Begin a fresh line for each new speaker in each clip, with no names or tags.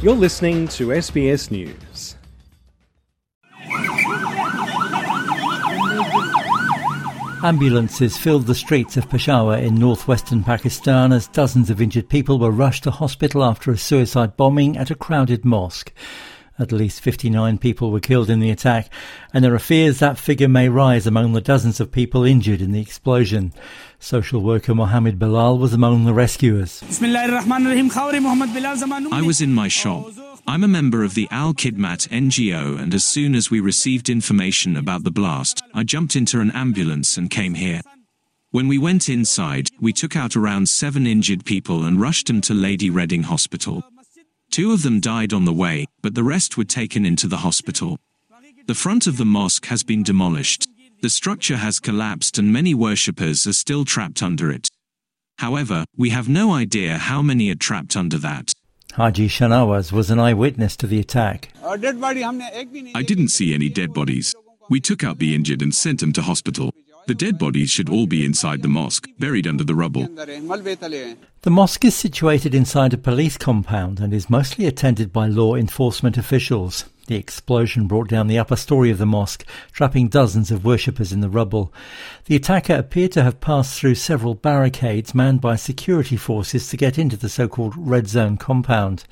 You're listening to SBS News.
Ambulances filled the streets of Peshawar in northwestern Pakistan as dozens of injured people were rushed to hospital after a suicide bombing at a crowded mosque. At least 59 people were killed in the attack, and there are fears that figure may rise among the dozens of people injured in the explosion. Social worker Mohammed Bilal was among the rescuers.
I was in my shop. I'm a member of the Al Khidmat NGO, and as soon as we received information about the blast, I jumped into an ambulance and came here. When we went inside, we took out around seven injured people and rushed them to Lady Reading Hospital. Two of them died on the way, but the rest were taken into the hospital. The front of the mosque has been demolished. The structure has collapsed and many worshippers are still trapped under it. However, we have no idea how many are trapped under that.
Haji Shanawaz was an eyewitness to the attack.
I didn't see any dead bodies. We took out the injured and sent them to hospital. The dead bodies should all be inside the mosque, buried under the rubble.
The mosque is situated inside a police compound and is mostly attended by law enforcement officials. The explosion brought down the upper story of the mosque, trapping dozens of worshippers in the rubble. The attacker appeared to have passed through several barricades manned by security forces to get into the so-called red zone compound.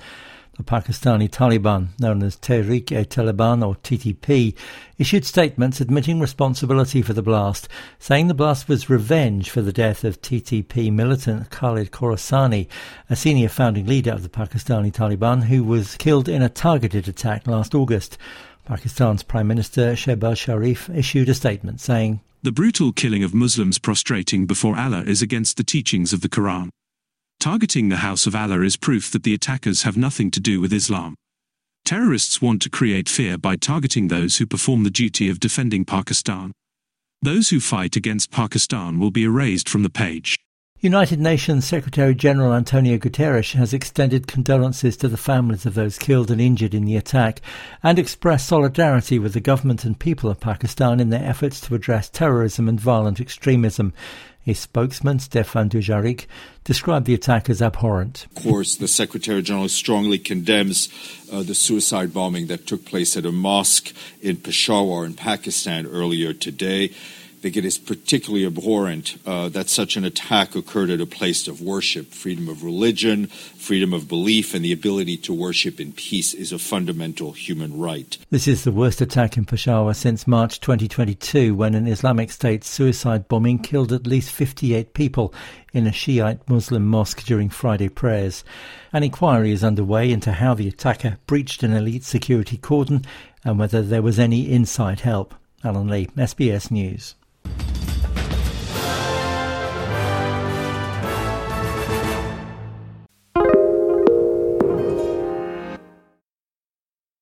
The Pakistani Taliban, known as Tehrik-e-Taliban or TTP, issued statements admitting responsibility for the blast, saying the blast was revenge for the death of TTP militant Khalid Khorasani, a senior founding leader of the Pakistani Taliban who was killed in a targeted attack last August. Pakistan's Prime Minister Shehbaz Sharif issued a statement saying,
The brutal killing of Muslims prostrating before Allah is against the teachings of the Quran. Targeting the House of Allah is proof that the attackers have nothing to do with Islam. Terrorists want to create fear by targeting those who perform the duty of defending Pakistan. Those who fight against Pakistan will be erased from the page.
United Nations Secretary General Antonio Guterres has extended condolences to the families of those killed and injured in the attack and expressed solidarity with the government and people of Pakistan in their efforts to address terrorism and violent extremism. His spokesman, Stefan Dujarric, described the attack as abhorrent.
Of course, the Secretary General strongly condemns uh, the suicide bombing that took place at a mosque in Peshawar in Pakistan earlier today. Think it is particularly abhorrent uh, that such an attack occurred at a place of worship. Freedom of religion, freedom of belief, and the ability to worship in peace is a fundamental human right.
This is the worst attack in Peshawar since March 2022 when an Islamic State suicide bombing killed at least 58 people in a Shiite Muslim mosque during Friday prayers. An inquiry is underway into how the attacker breached an elite security cordon and whether there was any inside help. Alan Lee, SBS News.